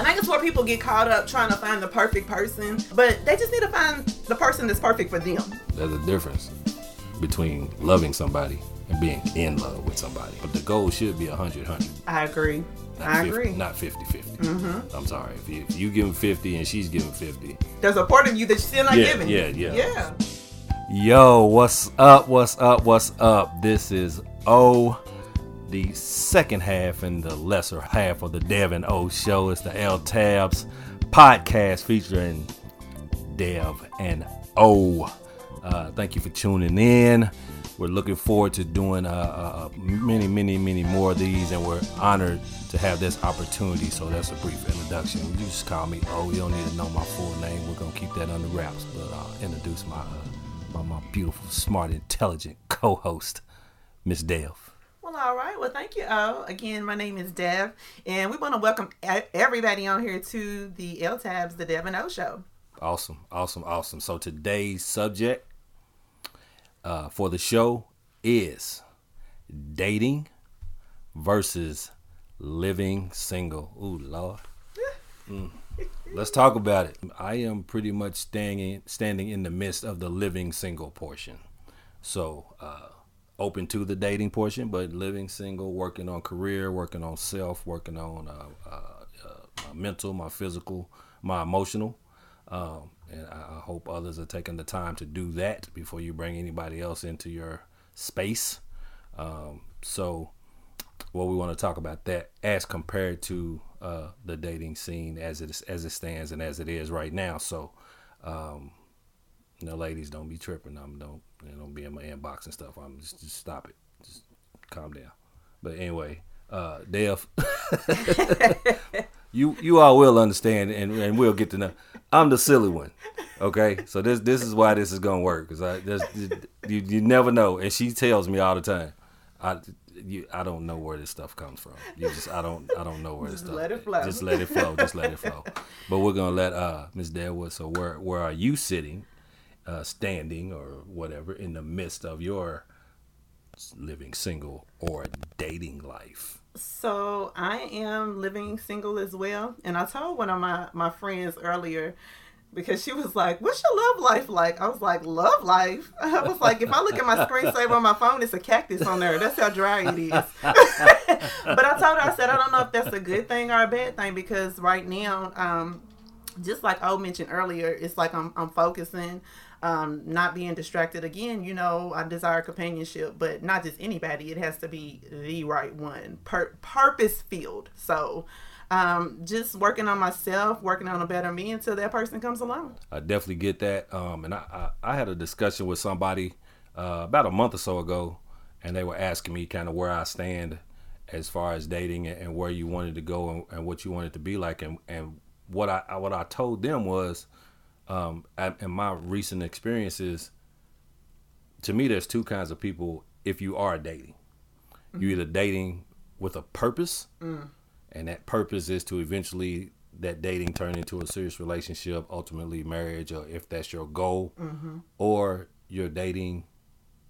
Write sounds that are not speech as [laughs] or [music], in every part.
I think it's where people get caught up trying to find the perfect person, but they just need to find the person that's perfect for them. There's a difference between loving somebody and being in love with somebody. But the goal should be 100 100. I agree. Not I 50, agree. Not 50 50. Mm-hmm. I'm sorry. If you, if you give 50 and she's giving 50. There's a part of you that you're still not Yeah, giving. yeah, yeah. Yeah. Yo, what's up? What's up? What's up? This is O, the second half and the lesser half of the Dev and O show. It's the L Tabs podcast featuring Dev and O. Uh, thank you for tuning in. We're looking forward to doing uh, uh, many, many, many more of these, and we're honored to have this opportunity. So that's a brief introduction. You just call me O. You don't need to know my full name. We're gonna keep that under wraps, but I'll introduce my uh, my, my beautiful, smart, intelligent co-host, Miss Dev. Well, all right. Well, thank you. Oh, again, my name is Dev, and we want to welcome everybody on here to the L Tabs, the Dev and O Show. Awesome, awesome, awesome. So today's subject uh, for the show is dating versus living single. Ooh, Lord. [laughs] Mm. Let's talk about it. I am pretty much standing standing in the midst of the living single portion. So, uh, open to the dating portion, but living single, working on career, working on self, working on uh, uh, uh, my mental, my physical, my emotional. Um, and I, hope others are taking the time to do that before you bring anybody else into your space. Um, so, what we want to talk about that as compared to uh, the dating scene as it as it stands and as it is right now. So, um, you know, ladies, don't be tripping. I'm don't you know, don't be in my inbox and stuff. I'm just just stop it. Just calm down. But anyway, uh, Dev, [laughs] you you all will understand and, and we'll get to know. I'm the silly one. Okay, so this this is why this is gonna work because I there's, you you never know, and she tells me all the time. I you I don't know where this stuff comes from. You just I don't I don't know where this Just stuff. let it flow. Just let it flow. Just let it flow. But we're gonna let uh Miss Deadwood. So where where are you sitting, uh, standing or whatever in the midst of your living single or dating life? So I am living single as well, and I told one of my my friends earlier because she was like, "What's your love life like?" I was like, "Love life." [laughs] I was like, "If I look at my screensaver on my phone, it's a cactus on there. That's how dry it is." [laughs] but I told her, I said, "I don't know if that's a good thing or a bad thing because right now, um, just like O mentioned earlier, it's like I'm I'm focusing." Um, not being distracted again, you know, I desire companionship, but not just anybody. It has to be the right one, Pur- purpose filled. So, um, just working on myself, working on a better me until that person comes along. I definitely get that. Um, and I, I, I had a discussion with somebody uh, about a month or so ago, and they were asking me kind of where I stand as far as dating and, where you wanted to go and, and what you wanted to be like. And, and what I what I told them was, um, I- in my recent experiences, to me, there's two kinds of people. If you are dating, you're either dating with a purpose, and that purpose is to eventually that dating turn into a serious relationship, ultimately marriage, or if that's your goal, or you're dating,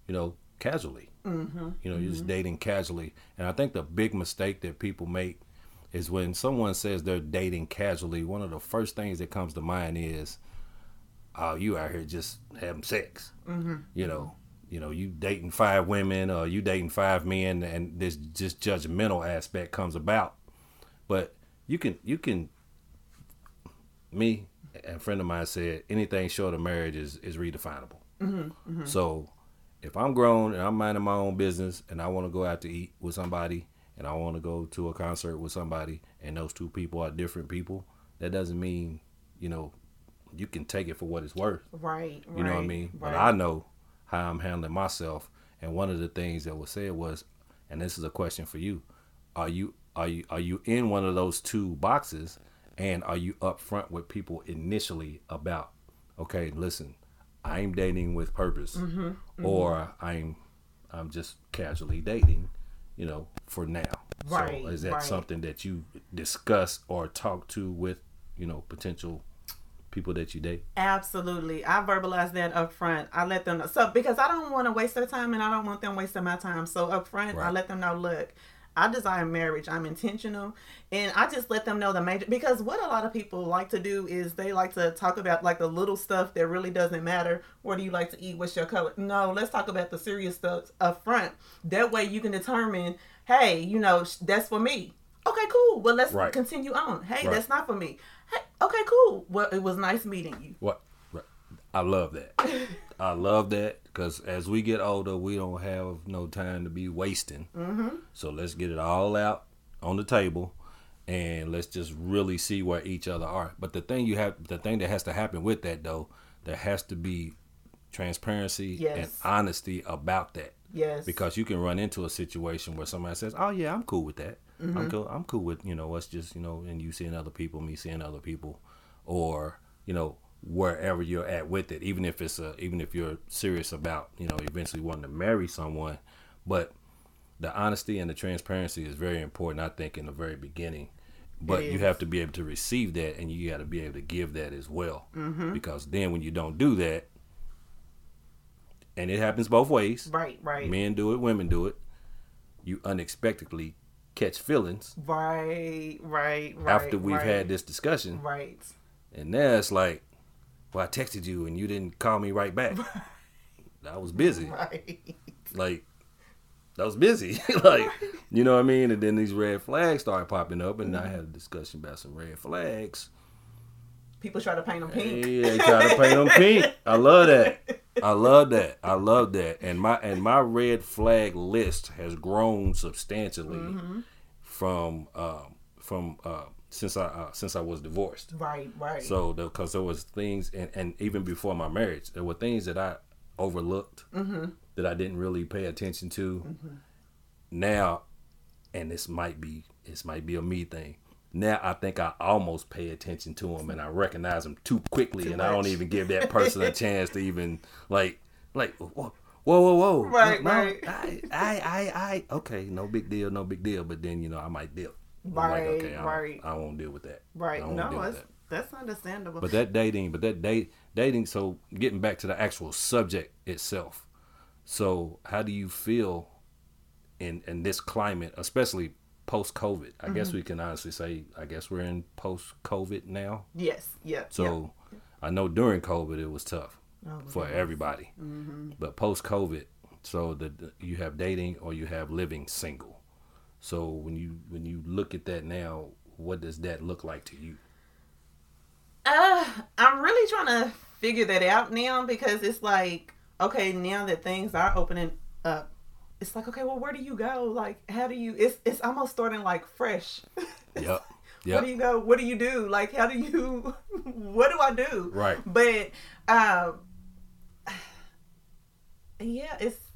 you know, casually. Mm-hmm. You know, you're just dating casually, and I think the big mistake that people make is when someone says they're dating casually. One of the first things that comes to mind is, "Oh, you out here just having sex." Mm-hmm. You know, you know, you dating five women or you dating five men, and this just judgmental aspect comes about. But you can you can me and a friend of mine said anything short of marriage is is redefinable. Mm-hmm, mm-hmm. So if I'm grown and I'm minding my own business and I want to go out to eat with somebody and I want to go to a concert with somebody and those two people are different people, that doesn't mean you know you can take it for what it's worth. Right. You know what I mean? But I know how I'm handling myself. And one of the things that was said was, and this is a question for you: Are you are you are you in one of those two boxes? And are you upfront with people initially about, okay, listen, I'm dating with purpose, mm-hmm, mm-hmm. or I'm I'm just casually dating, you know, for now. Right, So is that right. something that you discuss or talk to with, you know, potential people that you date? Absolutely. I verbalize that up front. I let them know. So because I don't want to waste their time and I don't want them wasting my time. So up front, I let them know, look, I desire marriage. I'm intentional, and I just let them know the major because what a lot of people like to do is they like to talk about like the little stuff that really doesn't matter. What do you like to eat? What's your color? No, let's talk about the serious stuff up front. That way you can determine, hey, you know, that's for me. Okay, cool. Well, let's Right. continue on. Hey, Right. that's not for me. Hey, okay, cool. Well, it was nice meeting you. What? I love that. [laughs] I love that because as we get older, we don't have no time to be wasting. Mm-hmm. So let's get it all out on the table, and let's just really see where each other are. But the thing you have, the thing that has to happen with that though, there has to be transparency and honesty about that. Yes. Because you can run into a situation where somebody says, "Oh yeah, I'm cool with that. Mm-hmm. I'm cool. I'm cool with you know us just you know, and you seeing other people, me seeing other people, or you know wherever you're at with it. Even if it's a, even if you're serious about you know eventually wanting to marry someone, but the honesty and the transparency is very important. I think in the very beginning. But you have to be able to receive that, and you got to be able to give that as well. Mm-hmm. Because then, when you don't do that, and it happens both ways, right, right, men do it, women do it. You unexpectedly catch feelings right, right, right. after we've right, had this discussion, Right. and now it's like, well, I texted you and you didn't call me right back. [laughs] I was busy. Right. Like, I was busy. [laughs] like, you know what I mean? And then these red flags started popping up, and I mm-hmm. had a discussion about some red flags. People try to paint them pink. Yeah, they try to paint them pink. I love that. [laughs] I love that. I love that. And my and my red flag list has grown substantially Mm-hmm. from um, from uh, since I uh, since I was divorced. Right, right. So because there was things, and, and even before my marriage, there were things that I overlooked Mm-hmm. that I didn't really pay attention to. Now, and this might be this might be a me thing. Now I think I almost pay attention to them, and I recognize them too quickly, Too and I don't even give that person a [laughs] chance to even like like whoa whoa whoa. Right, no, right. I, I I I okay, no big deal, no big deal. But then you know I might deal I'm like, Right, okay, I, right. I won't deal with that. Right. No, that's that. that's understandable. But that dating, but that date dating. So getting back to the actual subject itself. So how do you feel in in this climate, especially post COVID? I Mm-hmm. guess we can honestly say, I guess we're in post COVID now. yes. Yeah. So I know during COVID it was tough. Oh, for goodness. everybody, Mm-hmm. but post COVID, so the- you have dating or you have living single. So when you when you look at that now, what does that look like to you? Uh, I'm really trying to figure that out now because it's like, okay, now that things are opening up, it's like, okay, well, where do you go? Like, how do you? It's it's almost starting like fresh. [laughs] Yep. Where Yep. do you go? What do you do? Like, how do you? [laughs] What do I do? Right. But, um, [sighs] yeah, it's.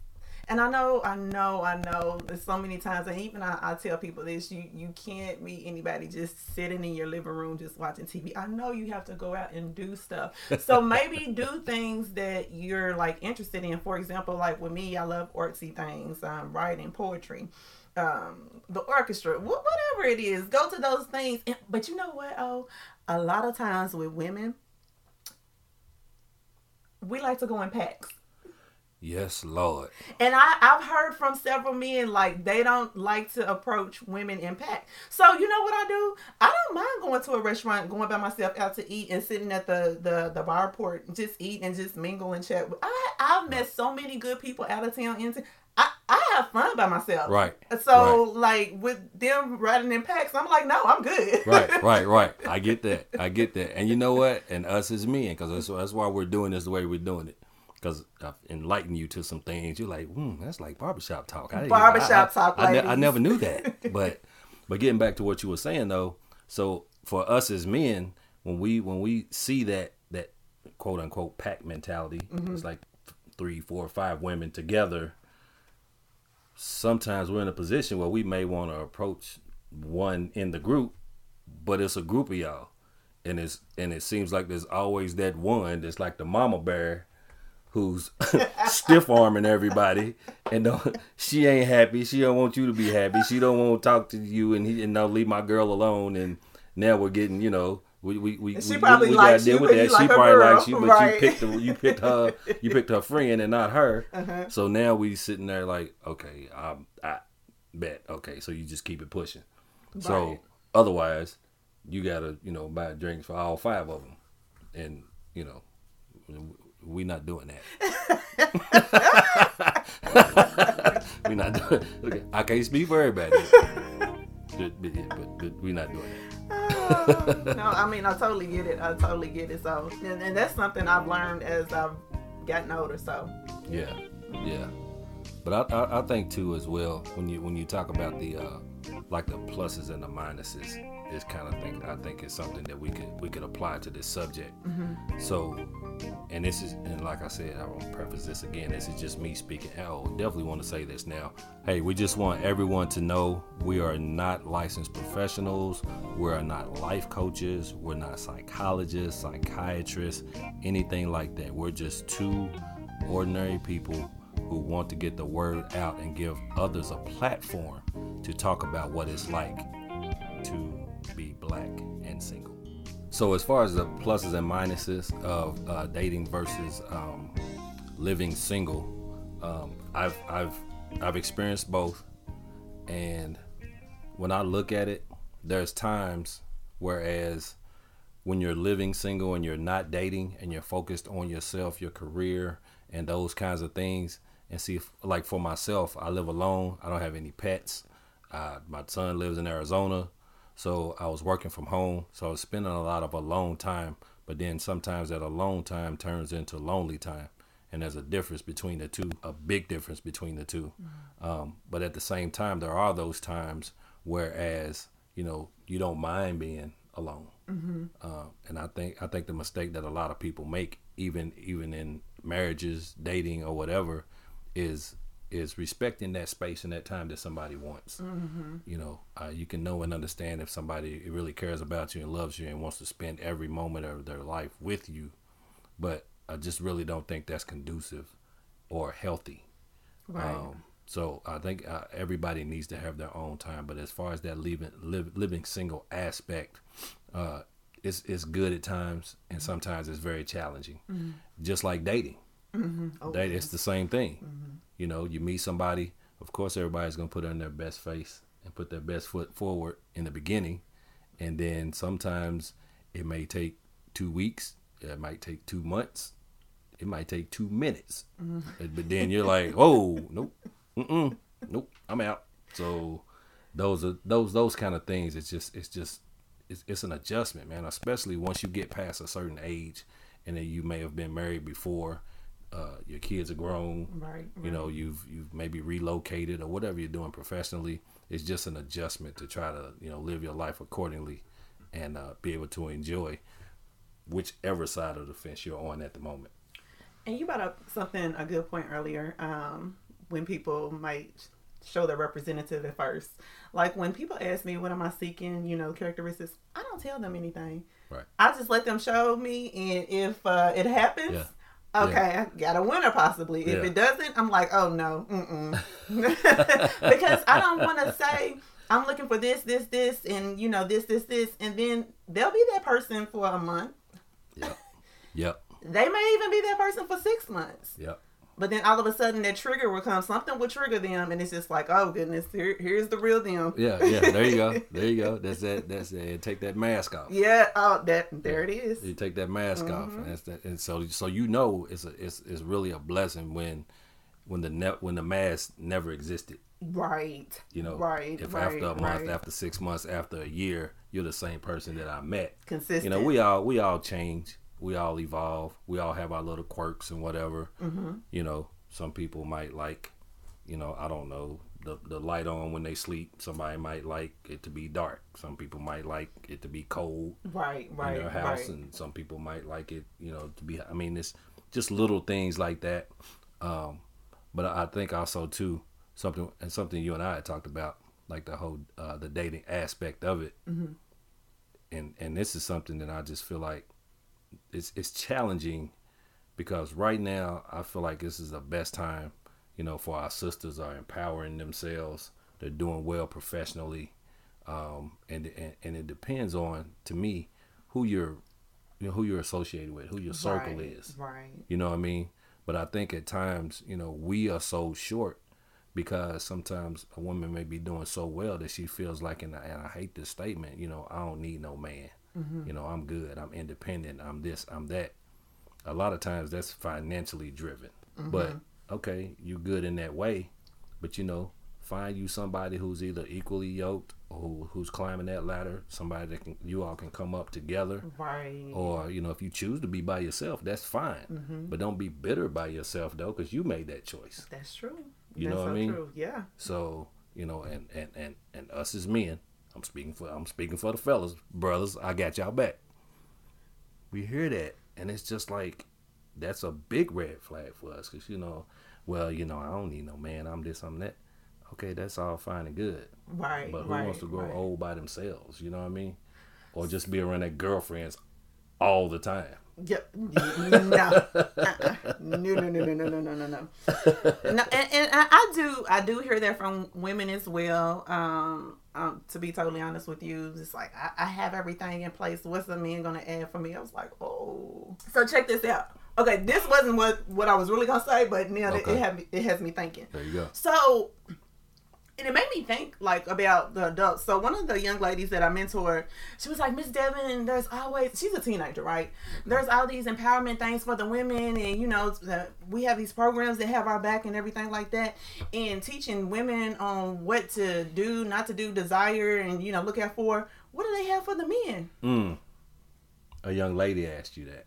And I know, I know, I know. There's so many times, and even I, I tell people this: you you can't meet anybody just sitting in your living room just watching TV. I know you have to go out and do stuff. So [laughs] maybe do things that you're like interested in. For example, like with me, I love artsy things, um, writing, poetry, um, the orchestra, wh- whatever it is. Go to those things. And- But you know what? Oh, a lot of times with women, we like to go in packs. Yes, Lord. And I, I've heard from several men like they don't like to approach women in pack. So you know what I do? I don't mind going to a restaurant, going by myself out to eat and sitting at the the, the bar port, just eat and just mingle and chat. I I've met so many good people out of town. Into I I have fun by myself. Right. So like with them riding in packs, I'm like, no, I'm good. right, [laughs] right, right. I get that. I get that. And you know what? And us as men, because that's, that's why we're doing this the way we're doing it. Because I've enlightened you to some things. You're like, hmm, that's like barbershop talk. I Barbershop I- talk, I, I, ne- I never knew [laughs] that. But but getting back to what you were saying though, so for us as men, when we when we see that that quote unquote pack mentality, Mm-hmm. it's like three, four, five women together. Sometimes we're in a position where we may want to approach one in the group but it's a group of y'all and it's and it seems like there's always that one that's like the mama bear who's [laughs] stiff arming everybody and don't, she ain't happy she don't want you to be happy she don't want to talk to you and he and now leave my girl alone and now we're getting you know we we we, she we, probably we, we likes you, with that like she probably girl, likes you but right. you picked the, you picked her you picked her friend and not her Uh-huh. so now we sitting there like okay um, I bet. Okay, so you just keep it pushing. So otherwise, you gotta you know buy drinks for all five of them, and you know we not doing that. [laughs] [laughs] we not doing. Okay, I can't speak for everybody, [laughs] but, but, but, we not doing that. no, I mean I totally get it. I totally get it. So, and, and that's something I've learned as I've gotten older. So, Yeah, yeah. But I, I, I think too as well when you when you talk about the uh, like the pluses and the minuses, this kind of thing I think is something that we could we could apply to this subject. Mm-hmm. So, and this is and like I said, I won't preface this again. This is just me speaking. I definitely want to say this now. Hey, we just want everyone to know we are not licensed professionals. We are not life coaches. We're not psychologists, psychiatrists, anything like that. We're just two ordinary people who want to get the word out and give others a platform to talk about what it's like to be black and single. So, as far as the pluses and minuses of uh, dating versus um, living single, um, I've I've I've experienced both, and when I look at it, there's times whereas when you're living single and you're not dating and you're focused on yourself, your career, and those kinds of things. And see, if, like for myself, I live alone. I don't have any pets. Uh, my son lives in Arizona, so I was working from home. So I was spending a lot of alone time. But then sometimes that alone time turns into lonely time, and there's a difference between the two, a big difference between the 2 Um, but at the same time, there are those times whereas you know you don't mind being alone. Uh, and I think I think the mistake that a lot of people make, even even in marriages, dating, or whatever, is is respecting that space and that time that somebody wants. You know, uh, you can know and understand if somebody really cares about you and loves you and wants to spend every moment of their life with you, but I just really don't think that's conducive or healthy. right. Um, so I think uh, everybody needs to have their own time. But as far as that living live, living single aspect, uh, it's it's good at times, and sometimes it's very challenging. Just like dating, Oh, Date, it's the same thing. You know, you meet somebody. Of course, everybody's gonna put on their best face and put their best foot forward in the beginning, and then sometimes it may take two weeks. It might take two months. It might take two minutes. Mm. But then you're like, oh, nope, mm-mm, nope, I'm out. So those are those those kind of things. It's just it's just it's, it's an adjustment, man. Especially once you get past a certain age, and then you may have been married before. Uh, your kids are grown. Right, You know, you've you've maybe relocated or whatever you're doing professionally. It's just an adjustment to try to you know live your life accordingly, and uh, be able to enjoy whichever side of the fence you're on at the moment. And you brought up something a good point earlier. Um, when people might show their representative at first, like when people ask me what am I seeking, you know, characteristics, I don't tell them anything. Right. I just let them show me, and if uh, it happens. Yeah. Okay, I got a winner possibly. If Yeah. it doesn't, I'm like, oh no, mm-mm. [laughs] [laughs] because I don't want to say I'm looking for this, this, this, and you know this, this, this, and then they'll be that person for a month. Yep. Yep. They may even be that person for six months. Yep. But then all of a sudden that trigger will come. Something will trigger them, and it's just like, oh goodness, here, here's the real them. Yeah. Yeah. There you go. [laughs] There you go. That's that. That's it. Take that mask off. Yeah. Oh, that there it is. You take that mask off, Mm-hmm. and that's that. And so, so you know, it's a, it's, it's really a blessing when, when the ne- when the mask never existed. Right. You know, Right. if right, after a month, right. after six months, after a year, you're the same person that I met. consistent. You know, we all we all change, we all evolve, we all have our little quirks and whatever. Mm-hmm. You know, some people might like, you know, I don't know, the the light on when they sleep. Somebody might like it to be dark. Some people might like it to be cold right. Right. in their house, right. and some people might like it, you know, to be. I mean, it's just little things like that. Um, but I think also too something and something you and I had talked about, like the whole uh, the dating aspect of it, and and this is something that I just feel like it's it's challenging because right now I feel like this is the best time, you know, for our sisters are empowering themselves. They're doing well professionally, um, and, and and it depends on to me who you're, you know, who you're associated with, who your circle right, is. Right. You know what I mean? But I think at times, you know, we are so short because sometimes a woman may be doing so well that she feels like, and I, and I hate this statement, you know, I don't need no man. Mm-hmm. You know, I'm good. I'm independent. I'm this. I'm that. A lot of times that's financially driven. Mm-hmm. But okay, you good in that way, but you know, find you somebody who's either equally yoked or who, who's climbing that ladder. Somebody that can you all can come up together. Right. Or you know, if you choose to be by yourself, that's fine. Mm-hmm. But don't be bitter by yourself though, because you made that choice. That's true. You That's know what I mean? True. Yeah. So you know, and and and and us as men, I'm speaking for I'm speaking for the fellas, brothers. I got y'all back. We hear that, and it's just like that's a big red flag for us, because you know, well, you know, I don't need no man. I'm this, I'm that. Okay, that's all fine and good, Right. but who right, wants to grow right. old by themselves? You know what I mean? Or just be around their girlfriends all the time. Yep. No. Uh-uh. No. No. No. No. No. No. No. No. No. no and, and I, I do. I do hear that from women as well. Um. Um. To be totally honest with you, it's like I, I have everything in place. What's the man gonna add for me? I was like, oh. So check this out. Okay, this wasn't what what I was really gonna say, but now Okay. it me, it has me thinking. There you go. So, and it made me think like about the adults. So one of the young ladies that I mentored, she was like, Miss Devin, there's always she's a teenager, right? There's all these empowerment things for the women, and you know, the, we have these programs that have our back and everything like that, and teaching women on what to do, not to do, desire, and you know, look out for. What do they have for the men? Mm. A young lady asked you that.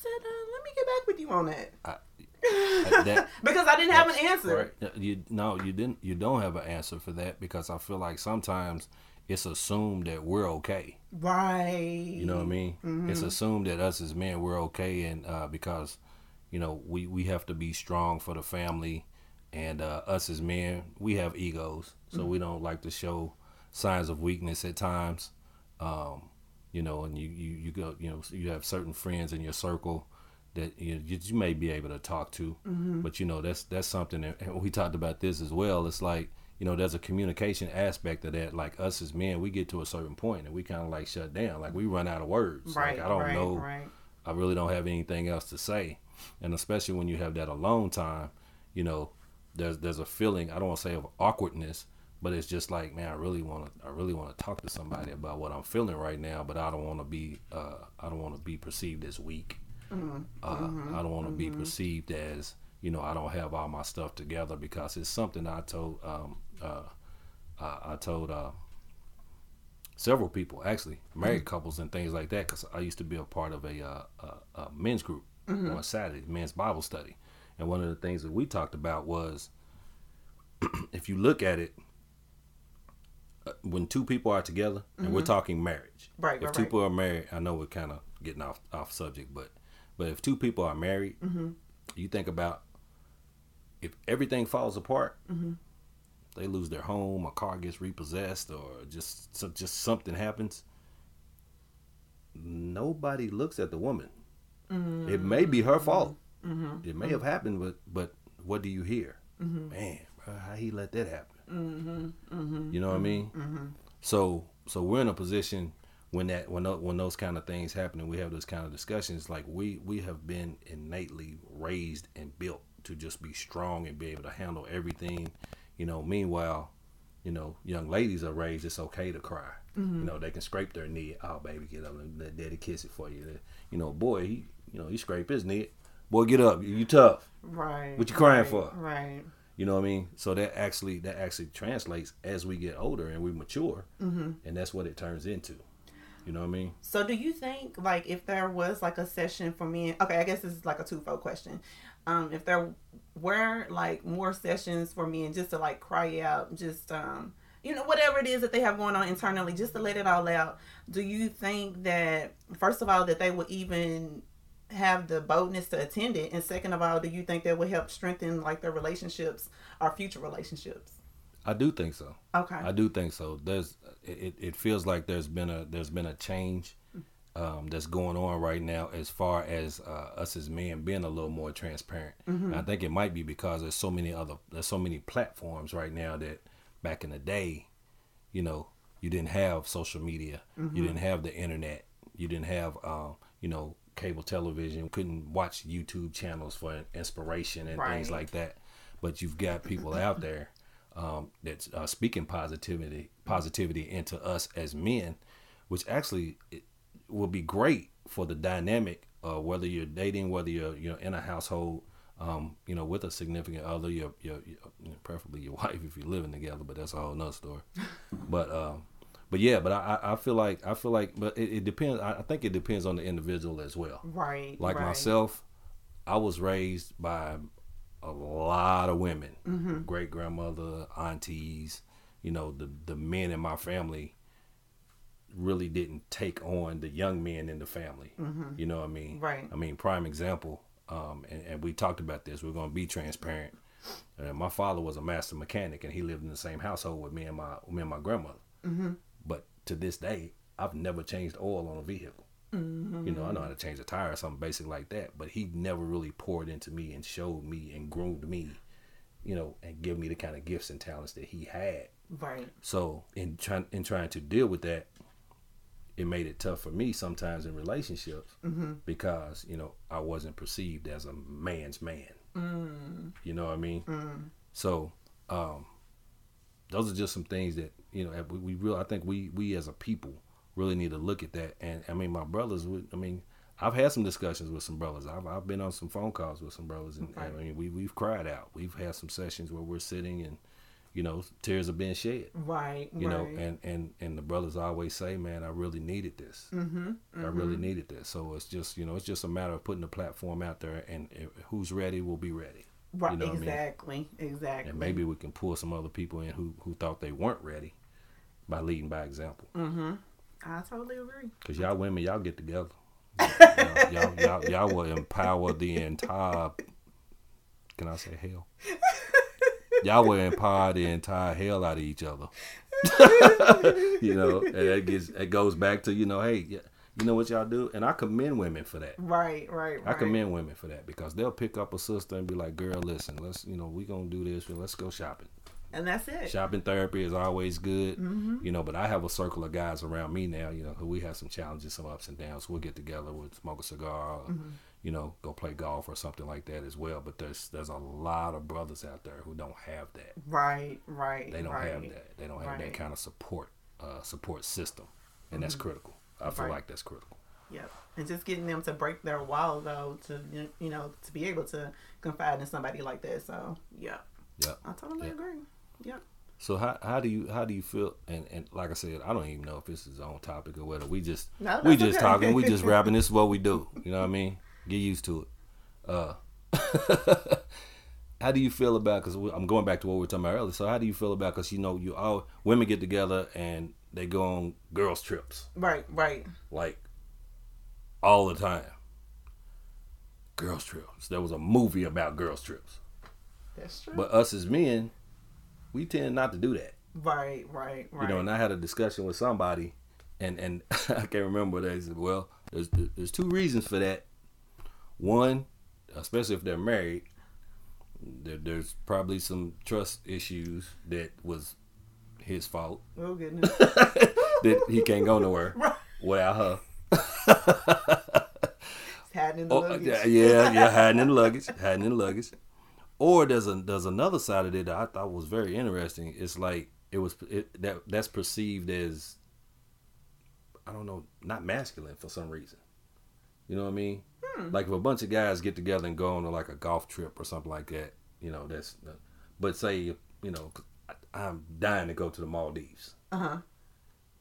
said, uh, let me get back with you on that. I- that [laughs] because I didn't have an answer. right. You no, you didn't. You don't have an answer for that because I feel like sometimes it's assumed that we're okay. Right. You know what I mean? It's assumed that us as men we're okay, and uh, because you know we we have to be strong for the family, and uh, us as men we have egos, so we don't like to show signs of weakness at times. Um, you know, and you you you go, you know, you have certain friends in your circle that you, you you may be able to talk to, but you know that's that's something that and we talked about this as well. It's like you know there's a communication aspect of that. Like us as men, we get to a certain point and we kind of like shut down, like we run out of words. Right. Like I don't right, know, Right. I really don't have anything else to say, and especially when you have that alone time, you know, there's there's a feeling I don't want to say of awkwardness, but it's just like man, I really want to I really want to talk to somebody about what I'm feeling right now, but I don't want to be uh, I don't want to be perceived as weak. Mm-hmm. Uh, I don't want to be perceived as you know I don't have all my stuff together because it's something I told um, uh, I, I told uh, several people actually married couples and things like that because I used to be a part of a, uh, a, a men's group on Saturday men's Bible study. And one of the things that we talked about was [clears throat] if you look at it uh, when two people are together and we're talking marriage. Right, if right, two right. people are married I know we're kind of getting off off subject but but if two people are married Mm-hmm. you think about if everything falls apart Mm-hmm. they lose their home a car gets repossessed or just so, just something happens nobody looks at the woman. Mm-hmm. it may be her fault. It may have happened but but what do you hear? Mm-hmm. man bro, how he let that happen? You know what i mean? So so we're in a position when that when when those kind of things happen and we have those kind of discussions like we we have been innately raised and built to just be strong and be able to handle everything you know meanwhile you know young ladies are raised it's okay to cry you know they can scrape their knee oh baby get up and let daddy kiss it for you you know boy he you know he scrape his knee boy get up you tough Right. What you crying right, for? Right. you know what I mean? So that actually that actually translates as we get older and we mature, Mm-hmm. and that's what it turns into. You know what I mean? So do you think like if there was like a session for men okay, I guess this is like a twofold question. Um, if there were like more sessions for men just to like cry out, just um you know, whatever it is that they have going on internally, just to let it all out. Do you think that first of all that they would even have the boldness to attend it, and second of all, do you think that would help strengthen like their relationships, our future relationships? I do think so. Okay. I do think so. There's it, it feels like there's been a there's been a change um, that's going on right now as far as uh, us as men being a little more transparent. And I think it might be because there's so many other there's so many platforms right now that back in the day, you know, you didn't have social media, you didn't have the internet, you didn't have um, you know cable television, couldn't watch YouTube channels for inspiration and things like that. But you've got people out there um, that's uh, speaking positivity positivity into us as men, which actually it will be great for the dynamic. Uh, whether you're dating, whether you're you know in a household, um, you know, with a significant other, your, your, your you know, preferably your [laughs] wife if you're living together, but that's a whole nother story. [laughs] but um, but yeah, but I, I feel like I feel like, but it, it depends. I I think it depends on the individual as well. Right. Like right. myself, I was raised by a lot of women, Mm-hmm. great grandmother, aunties. You know, the the men in my family really didn't take on the young men in the family. You know what I mean? Mm-hmm. Right. I mean, prime example. Um, and, and we talked about this. We're going to be transparent. Uh, my father was a master mechanic, and he lived in the same household with me and my me and my grandmother. Mm-hmm. But to this day, I've never changed oil on a vehicle. You know, I know how to mm-hmm. change a tire or something basic like that, but he never really poured into me and showed me and groomed me, you know, and give me the kind of gifts and talents that he had. Right. So in trying in trying to deal with that, it made it tough for me sometimes in relationships mm-hmm. because you know I wasn't perceived as a man's man. Mm. You know what I mean? Mm. So um, those are just some things that you know we, we really I think we we as a people really need to look at that. And I mean, my brothers would. I mean, I've had some discussions with some brothers. I've I've been on some phone calls with some brothers, and, Right. I mean, we we've cried out. We've had some sessions where we're sitting and you know tears have been shed Right. you know and and and the brothers always say man i really needed this mm-hmm. i really needed this so it's just you know it's just a matter of putting the platform out there and who's ready will be ready Right. know what I mean? exactly. Exactly. and maybe we can pull some other people in who who thought they weren't ready by leading by example Mm-hmm. I totally agree. because y'all women y'all get together [laughs] y'all, y'all, y'all, y'all will empower the entire can i say hell y'all will empower the entire hell out of each other [laughs] you know, and that gets it goes back to you know, hey, you know what y'all do, and I commend women for that. Right. Right. I commend women for that because they'll pick up a sister and be like, "Girl, listen, let's you know, we gonna do this. Let's go shopping. And that's it. Shopping therapy is always good, Mm-hmm. you know. But I have a circle of guys around me now, you know, who we have some challenges, some ups and downs. We'll get together, we'll smoke a cigar, or, Mm-hmm. you know, go play golf or something like that as well. But there's there's a lot of brothers out there who don't have that. Right. Right. They don't right. have that. They don't have Right. that kind of support uh, support system, and that's critical. I feel Mm-hmm. Right. like that's critical. Yep. And just getting them to break their wall though to you know to be able to confide in somebody like that. So yeah, Yeah. I totally Yeah. agree. Yep. So how how do you how do you feel? And and like I said, I don't even know if this is on topic or whether we just No, we just okay. talking, we just [laughs] rapping. This is what we do. You know what I mean? Get used to it. Uh, [laughs] how do you feel about? Because I'm going back to what we were talking about earlier. So how do you feel about? Because you know, you all women get together and they go on girls trips Right. Right. like all the time. Girls trips. There was a movie about girls trips. That's true. But us as men, we tend not to do that. right. Right. Right. You know, and I had a discussion with somebody, and and [laughs] I can't remember. What they said, "Well, there's there's two reasons for that. One, especially if they're married, there, there's probably some trust issues that was his fault oh goodness. [laughs] that he can't go nowhere [laughs] right. without her. Hiding in the Oh, luggage. yeah, yeah, yeah, hiding in the luggage, hiding in the luggage. Or there's a there's another side of it that I thought was very interesting. It's like it was it, that that's perceived as I don't know, not masculine for some reason. You know what I mean? Like if a bunch of guys get together and go on to like a golf trip or something like that, you know, that's. But say you know, I- I'm dying to go to the Maldives. Uh huh.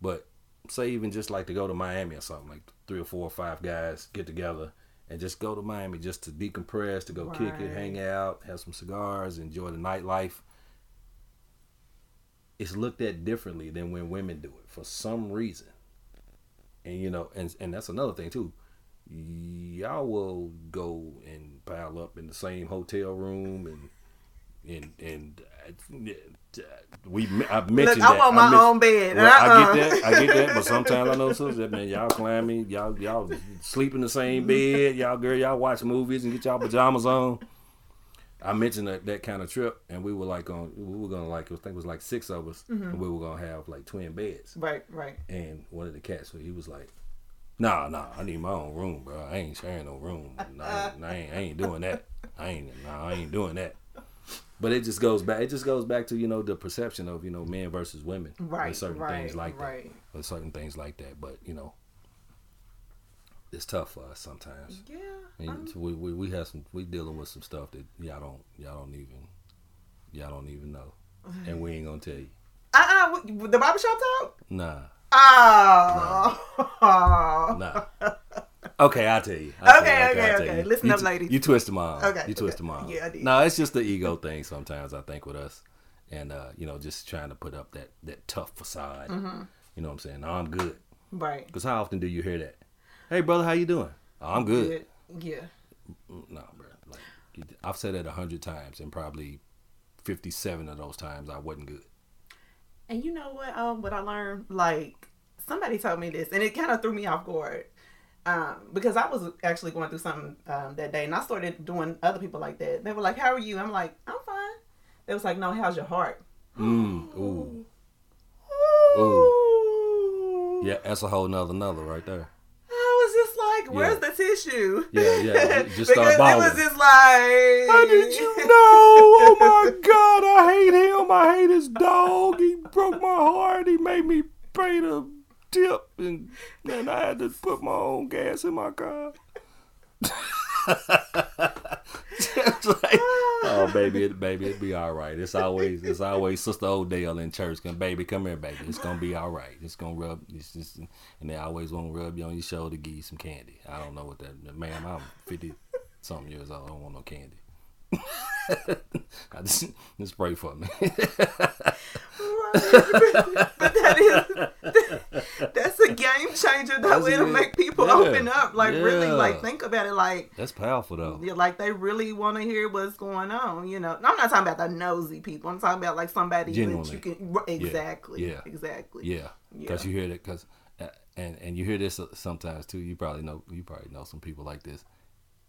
But say even just like to go to Miami or something, like three or four or five guys get together and just go to Miami just to decompress, to go kick it, hang out, have some cigars, enjoy the nightlife. It's looked at differently than when women do it for some reason. And you know, and and that's another thing too. Y'all will go and pile up in the same hotel room and and and uh, we I've mentioned Look, I want my own bed. well, I Uh-uh. get that. I get that. But [laughs] sometimes I know sisters that man, y'all clammy, y'all y'all sleep in the same bed, y'all girl, y'all watch movies and get y'all pajamas on. I mentioned that, that kind of trip, and we were like on, we were gonna like, I think it was like six of us, and we were gonna have like twin beds. Right. Right. And one of the cats, so he was like, Nah, nah, I need my own room, bro. I ain't sharing no room. Nah, I, ain't, I, ain't, I ain't doing that. I ain't, nah, I ain't doing that. But it just goes back. It just goes back to you know the perception of you know men versus women, Right, certain right, things like right. that, with certain things like that. But you know, it's tough for us sometimes. Yeah. And we, we we have some we dealing with some stuff that y'all don't y'all don't even y'all don't even know, and we ain't gonna tell you. Uh uh the barbershop talk? Nah, Oh. nah. [laughs] Okay, I'll tell you. I'll Okay, tell you, okay, I'll okay. you. Listen You up, t- ladies. You twist them on. Okay, You twist okay. them on. Yeah, I did. No, it's just the ego thing sometimes. I think with us, and uh, you know, just trying to put up that that tough facade. Mm-hmm. You know what I'm saying? No, I'm good. Right. Because how often do you hear that? Hey, brother, how you doing? Oh, I'm good. Yeah. No, bro. Like I've said it a hundred times, and probably fifty-seven of those times I wasn't good. And you know what? Um, what I learned, like somebody told me this, and it kind of threw me off guard. Um, because I was actually going through something um, that day, and I started doing other people like that. They were like, "How are you?" I'm like, "I'm fine." They was like, "No, how's your heart?" Mm, ooh. Ooh. Yeah, that's a whole nother nother right there. I was just like, "Where's Yeah. the tissue?" Yeah, yeah, just [laughs] start because it bawling. was just like, How did you know? Oh my God, I hate him. I hate his dog. He broke my heart. He made me pay the tip, and then I had to put my own gas in my car. [laughs] It's like, oh baby, it, baby, it'd be all right. It's always, it's always Sister Odell in church. Come, baby, come here, baby. It's gonna be all right. It's gonna rub. It's just, and they always want to rub you on your shoulder, give you some candy. I don't know what that, ma'am. I'm fifty something years old. I don't want no candy. [laughs] I just, just pray for me. [laughs] but that is that's a game changer. That That's way to make people Yeah. open up. Like really, like think about it. Like That's powerful though. yeah, like they really want to hear what's going on. You know, I'm not talking about the nosy people. I'm talking about like somebody that you can exactly, Yeah. exactly. Yeah, because Yeah. you hear that. Because and and you hear this sometimes too. You probably know. You probably know some people like this.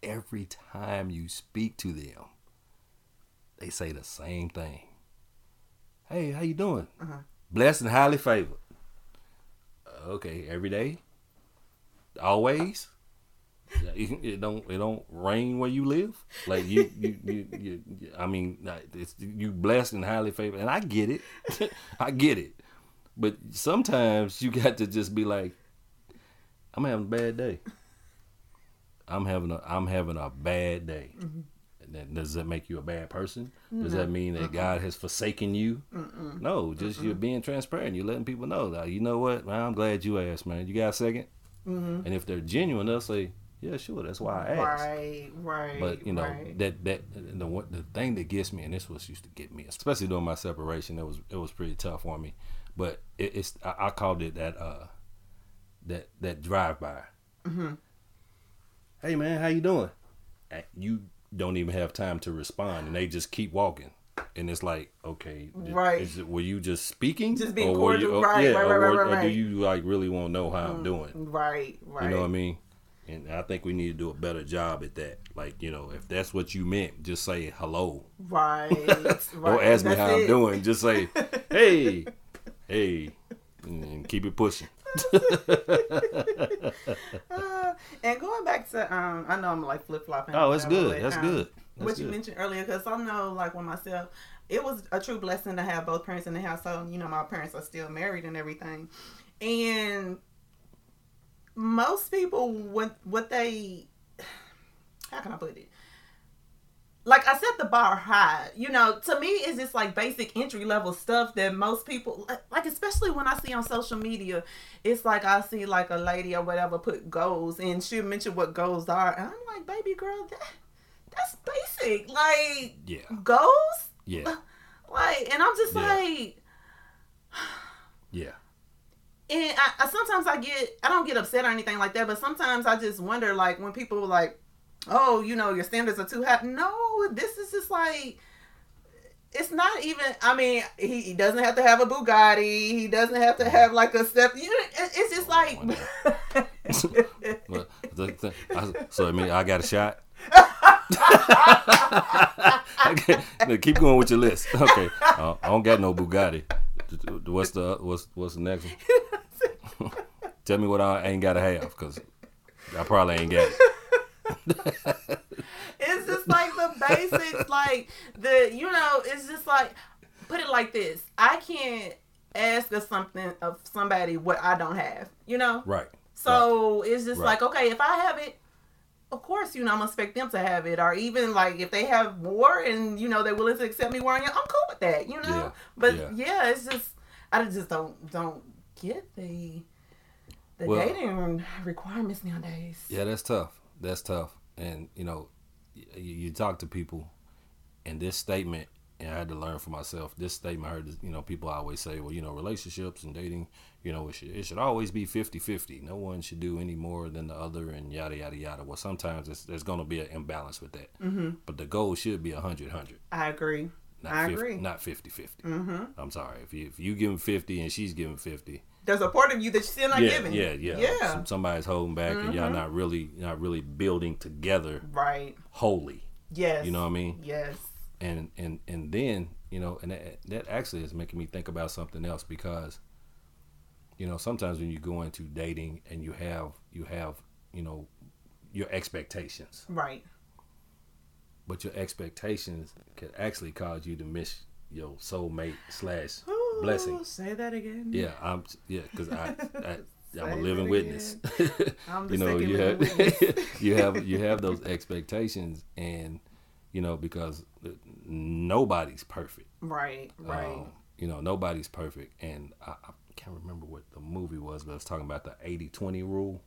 Every time you speak to them, they say the same thing. Hey, how you doing? Uh-huh. Blessed and highly favored. Okay, every day, always. It don't it don't rain where you live. Like you [laughs] you you, you, you I mean, it's you blessed and highly favored, and I get it, [laughs] I get it. But sometimes you got to just be like, I'm having a bad day. I'm having a I'm having a bad day. And then Does that make you a bad person? Does that mean that God has forsaken you? No, just you're being transparent. You're letting people know that you know what, man. I'm glad you asked, man. You got a 2nd Mhm. And if they're genuine, they'll say, "Yeah, sure. That's why I asked." Right, right. But you know right. that that the the thing that gets me, and this was used to get me, especially during my separation. It was it was pretty tough on me, but it, it's I, I called it that uh that that drive by. Mm-hmm. Hey man, how you doing? You don't even have time to respond, and they just keep walking. And it's like, okay, Right. Is it, were you just speaking, Just being or were you, cordial, or- right, yeah, right, or, right, right, or do you like really want to know how I'm mm, doing? right, right. You know what I mean? And I think we need to do a better job at that. Like, you know, if that's what you meant, just say hello. Right. [laughs] right. Don't ask me That's how I'm doing. Just say, [laughs] hey, hey, and keep it pushing. Uh, and going back to, um, I know I'm like flip flopping. Oh, it's good. That's good. That's what you mentioned earlier, because I know, like, with myself, it was a true blessing to have both parents in the household. You know, my parents are still married and everything, and most people, what what they, how can I put it? Like I set the bar high, you know. To me, it's just like basic entry level stuff that most people like- especially when I see on social media. It's like I see like a lady or whatever put goals, and she mention what goals are, and I'm like, baby girl, that that's basic. Like Yeah. goals, Yeah. like, and I'm just Yeah. like, Yeah. and I, I sometimes I get I don't get upset or anything like that, but sometimes I just wonder like when people like, oh, you know, your standards are too high. No, this is just like it's not even. I mean, he, he doesn't have to have a Bugatti. He doesn't have to have like a step. You it, it's just like. But [laughs] the, the, I, so I mean, I got a shot. [laughs] okay, keep going with your list. Okay, uh, I don't got no Bugatti. What's the what's what's the next one? [laughs] Tell me what I ain't gotta have, because I probably ain't got it. It's just like the basics, like the you know, it's just like put it like this. I can't ask of something of somebody what I don't have, you know? Right. So it's just Right. like, okay, if I have it, of course, you know, I'm gonna expect them to have it. Or even like if they have more and you know they're willing to accept me where I am, I'm cool with that, you know? Yeah. But Yeah. yeah. it's just I just don't don't get the the Well- dating requirements nowadays. Yeah, that's tough. That's tough. And you know, you, you talk to people, and this statement, and I had to learn for myself. This statement, I heard, you know, people always say, well, you know, relationships and dating, you know, it should it should always be 50-50. No one should do any more than the other, and yada yada yada. Well, sometimes it's, there's going to be an imbalance with that, mm-hmm. but the goal should be 100-100. I agree. Not I 50, agree. Not 50-50. Mm-hmm. I'm sorry if you if you give him 50 and she's giving 50, There's a part of you that you're still not yeah, giving. yeah, yeah, Yeah. Mm-hmm. Some- somebody's holding back, and y'all not really not really building together Right. Holy. Yes. You know what I mean? Yes. And and and then you know, and that, that actually is making me think about something else because, you know, sometimes when you go into dating and you have you have you know your expectations, Right. but your expectations can actually cause you to miss your soulmate slash blessing. Say that again. Yeah, I'm yeah, because I, I [laughs] I'm a living witness. [laughs] You know, you have [laughs] you have you have those expectations, and you know because nobody's perfect. Right. Right. Um, you know, nobody's perfect, and I, I can't remember what the movie was, but I was talking about the 80-20 rule.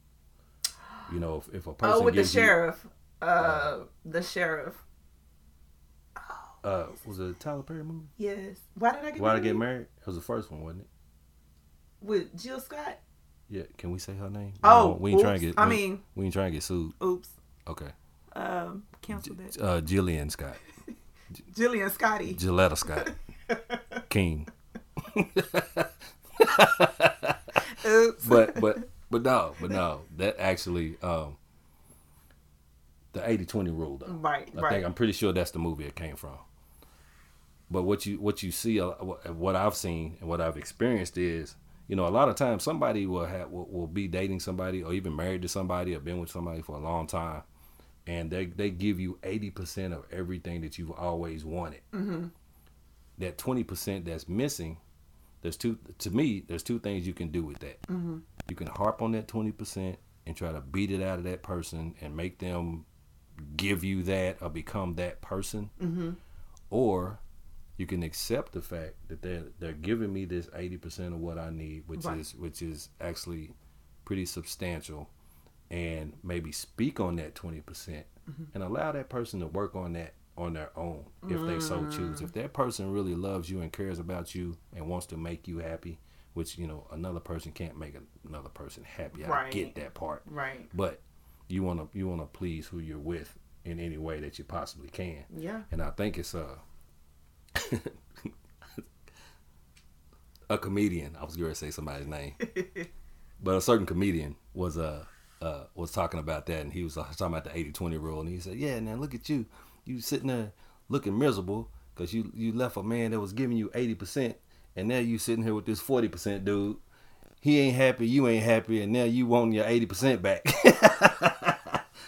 You know, if, if a person oh, with the gives you- sheriff. Uh, the sheriff. Uh, was it a Tyler Perry movie? Yes. Why did I get Why did I get married? It was the first one, wasn't it? with Jill Scott? Yeah. Can we say her name? Oh, we ain't trying to get. I we- mean- we ain't trying to get sued. Oops. Okay. Um, cancel that. Uh, Jillian Scott, [laughs] Jillian Scotty. Gilletta Scott, [laughs] King. Oops. but but but no, but no, that actually um the 80-20 rule though. Right, I right. think I'm pretty sure that's the movie it came from. But what you what you see, uh, what what I've seen and what I've experienced is, you know, a lot of times somebody will have will, will be dating somebody or even married to somebody or been with somebody for a long time, and they they give you eighty percent of everything that you've always wanted. Mm-hmm. That twenty percent that's missing, there's two to me. There's two things you can do with that. Mm-hmm. You can harp on that twenty percent and try to beat it out of that person and make them give you that or become that person, or you can accept the fact that they're they're giving me this eighty percent of what I need, which Right. is which is actually pretty substantial, and maybe speak on that twenty percent and allow that person to work on that on their own if they so choose. If that person really loves you and cares about you and wants to make you happy, which you know another person can't make another person happy. I get that part right. but you want to you want to please who you're with in any way that you possibly can Yeah. and i think it's uh [laughs] a comedian. I was going to say somebody's name. But a certain comedian was uh uh was talking about that and he was uh, talking about the 80-20 rule and he said yeah now look at you. You sitting there looking miserable because you you left a man that was giving you 80% and now you sitting here with this 40% dude. He ain't happy, you ain't happy, and now you want your eighty percent back. [laughs]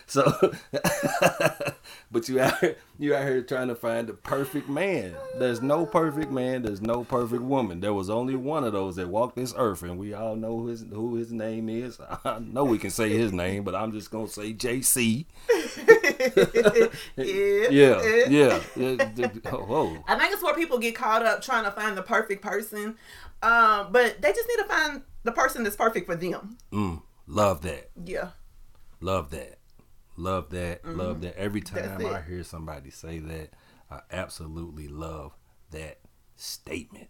so, [laughs] but you out here, you out here trying to find the perfect man. There's no perfect man. There's no perfect woman. There was only one of those that walked this earth, and we all know who his who his name is. [laughs] I know we can say his name, but I'm just gonna say JC. [laughs] yeah. Yeah, yeah. oh, Whoa. I think it's where people get caught up trying to find the perfect person. Um, but they just need to find the person that's perfect for them. Mm, love that. Yeah. Love that. Love that. Love that. Every time Mm-hmm. I hear somebody say that, I absolutely love that statement.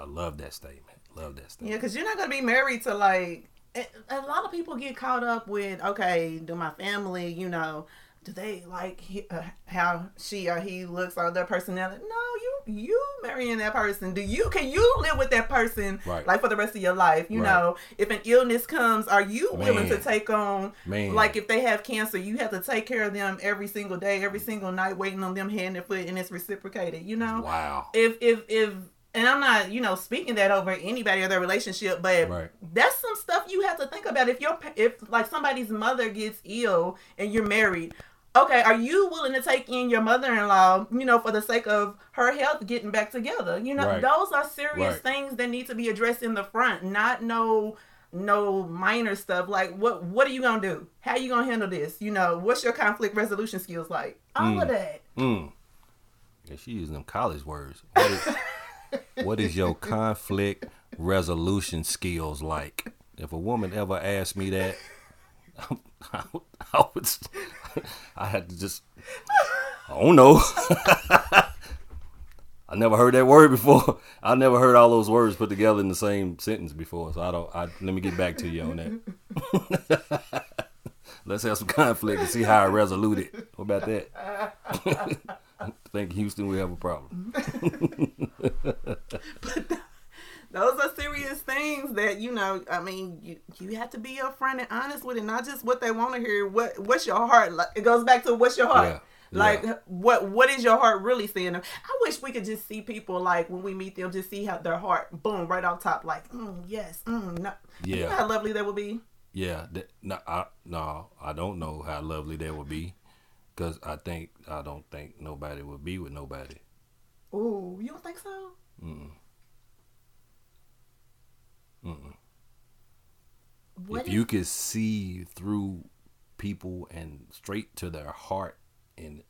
I love that statement. Love that Mm-hmm. Yeah, because you're not gonna be married to like. A a lot of people get caught up with okay, do my family, you know, do they like he, uh, how she or he looks or their personality? No, you you marrying that person. Do you can you live with that person Right. like for the rest of your life? You Right. know, if an illness comes, are you willing to take on Man. like if they have cancer, you have to take care of them every single day, every single night, waiting on them hand and foot, and it's reciprocated. You know, Wow. if if if and I'm not, you know, speaking that over anybody or their relationship, but Right. that's some stuff you have to think about. If your if like somebody's mother gets ill and you're married, okay, are you willing to take in your mother-in-law, you know, for the sake of her health getting back together? You know, Right. those are serious Right. things that need to be addressed in the front, not no no minor stuff like what what are you gonna do how you gonna handle this you know what's your conflict resolution skills like all of that Mm. Yeah, she using them college words. What is, [laughs] what is your conflict resolution skills like? If a woman ever asked me that, [laughs] I would, I, would, I had to just, I don't know. [laughs] I never heard that word before. [laughs] I never heard all those words put together in the same sentence before. So I don't. I, let me get back to you on that. [laughs] Let's have some conflict and see how I resolute it. What about that? I think Houston we have a problem. Those are serious things that you know i mean you you have to be upfront and honest with it not just what they want to hear what what's your heart like it goes back to what's your heart Yeah, like yeah. what what is your heart really saying i wish we could just see people like when we meet them just see how their heart boom right off top like mm, yes mm, no. you know Yeah. how lovely that would be Yeah, that, no, I, no, I don't know how lovely that would be, because I think I don't think nobody would be with nobody. Ooh, you don't think so Mm-mm. If is- you could see through people and straight to their heart, and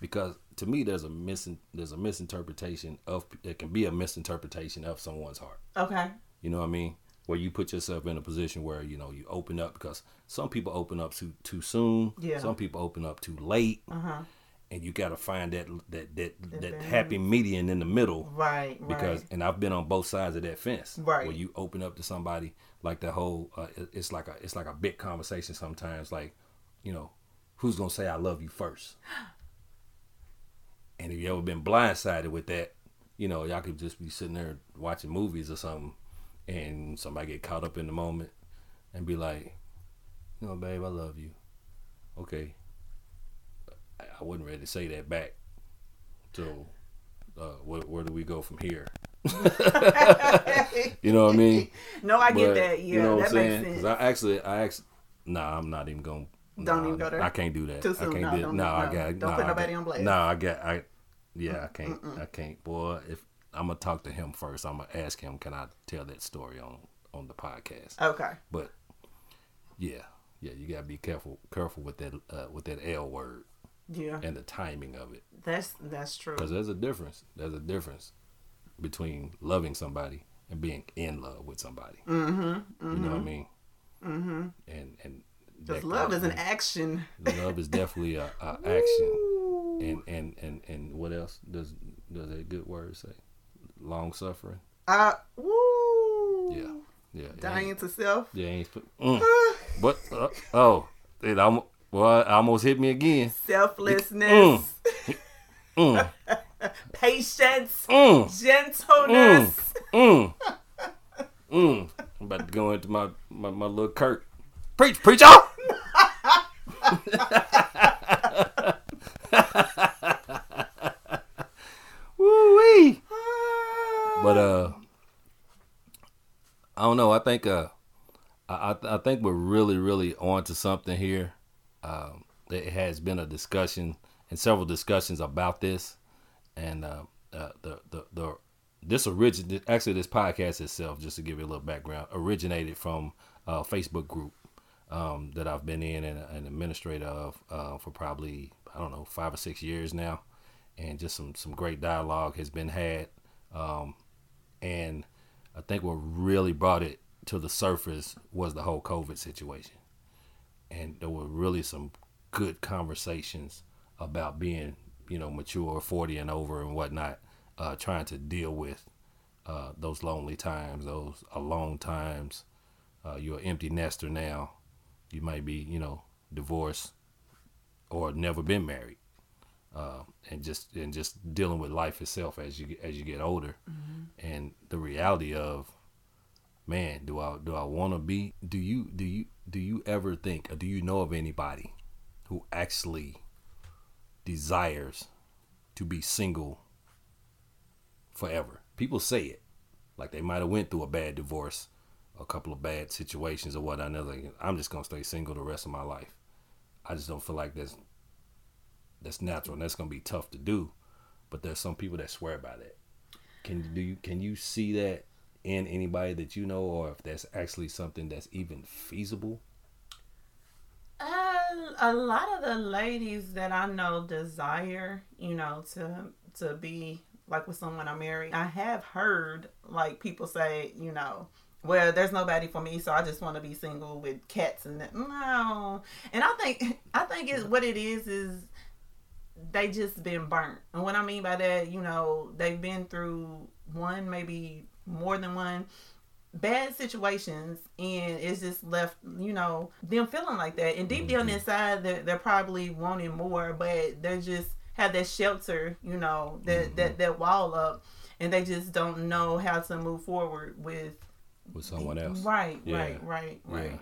because to me there's a misin there's a misinterpretation of it can be a misinterpretation of someone's heart. okay You know what I mean? Where you put yourself in a position where you know you open up because some people open up too too soon. Yeah. Some people open up too late, uh-huh and you got to find that that that that balance. happy median in the middle. right Because right and I've been on both sides of that fence. Right. Where you open up to somebody like the whole uh, it's like a it's like a big conversation sometimes. Like you know who's gonna say I love you first. And if you ever been blindsided with that, you know, y'all could just be sitting there watching movies or something, and somebody get caught up in the moment and be like, you know babe, I love you." Okay, I wasn't ready to say that back. So, uh, where, where do we go from here? [laughs] You know what I mean? no i get that yeah you know what that I'm saying? makes sense 'Cause I actually, I actually, nah, I'm not even going. To. Don't nah, even go there? I can't do that. Too I can't No, do don't- No, I got. Don't nah, put I nobody got- on blast. No, I got. I yeah, I can't. I can't. Boy, if I'm gonna talk to him first, I'm gonna ask him, can I tell that story on on the podcast? okay But yeah, yeah, you gotta be careful careful with that uh, with that L word yeah and the timing of it. that's that's true Because there's a difference. There's a difference between loving somebody and being in love with somebody. mm-hmm You know what I mean? Mm-hmm. And and because that love is an action love is definitely a, a action. And and and and what else does does that good word say? Long suffering. uh woo Yeah. Yeah. dying to self Yeah. Ain't, mm. [sighs] What? Uh, oh, it almost. Well, it almost hit me again. selflessness Mm. [laughs] patience Mm. gentleness Mm. Mm. I'm about to go into my my, my little Kurt. Preach, preach on. [laughs] Woo wee. But uh, I don't know. I think uh, I I, I think we're really really on to something here. Um, there has been a discussion and several discussions about this, and uh, uh, the the the this origin actually this podcast itself, just to give you a little background, originated from a Facebook group um, that I've been in and an administrator of uh, for probably I don't know five or six years now, and just some some great dialogue has been had, um, and I think what really brought it to the surface was the whole COVID situation, and there were really some good conversations about being you know mature, forty and over and whatnot, uh, trying to deal with uh, those lonely times, those alone times. Uh, you're an empty nester now. You might be, you know, divorced or never been married, uh, and just and just dealing with life itself as you get- as you get older, and the reality of, man, do I do I want to be? Do you do you do you ever think or do you know of anybody who actually desires to be single forever? people say it, like they might have went through a bad divorce, a couple of bad situations or whatnot. And like, I'm just gonna stay single the rest of my life. I just don't feel like that's that's natural and that's gonna be tough to do. But there's some people that swear by that. Can do you can you see that in anybody that you know, or if that's actually something that's even feasible? Uh, a lot of the ladies that I know desire, you know, to to be like with someone I marry. I have heard like people say, you know, well, there's nobody for me, so I just want to be single with cats and that. No, and I think I think it's what it is is they just been burnt, and what I mean by that, you know, they've been through one, maybe more than one bad situations and it's just left you know them feeling like that and deep down Mm-hmm. inside they're, they're probably wanting more but they just have that shelter you know that Mm-hmm. that that wall up and they just don't know how to move forward with with someone else. right Yeah. right right right Yeah.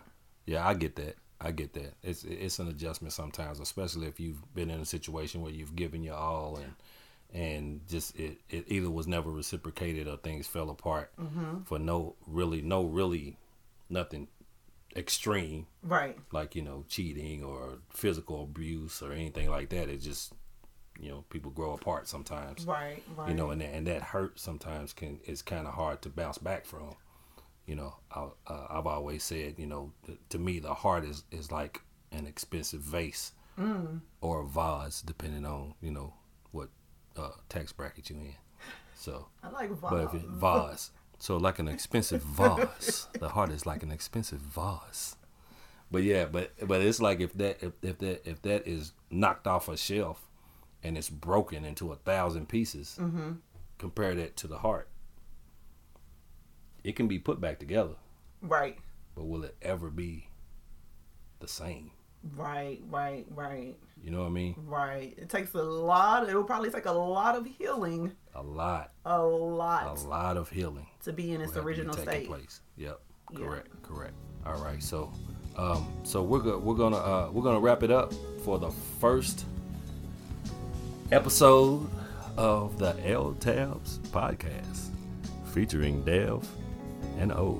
Yeah, I get that. I get that. It's it's an adjustment sometimes, especially if you've been in a situation where you've given your all and and just it, it either was never reciprocated or things fell apart Mm-hmm. for no really no really nothing extreme right like you know cheating or physical abuse or anything like that. It just you know people grow apart sometimes. right right you know, and that, and that hurt sometimes can is kind of hard to bounce back from. You know, I, uh, I've always said, you know, th- to me the heart is is like an expensive vase Mm. or a vase, depending on you know uh, tax bracket you in. So, i like but if it, vase, so like an expensive [laughs] vase, the heart is like an expensive vase. But yeah, but but it's like if that if, if that if that is knocked off a shelf and it's broken into a thousand pieces, mm-hmm. compare that to the heart. It can be put back together, right but will it ever be the same? Right right right You know what I mean? right it takes a lot it will probably take a lot of healing A lot, a lot a lot of healing to be in its will have to be original state place. Yep, Yeah. correct, correct. All right, so um, so we're go- we're gonna uh, we're gonna wrap it up for the first episode of the L Tabs podcast featuring Dev and O.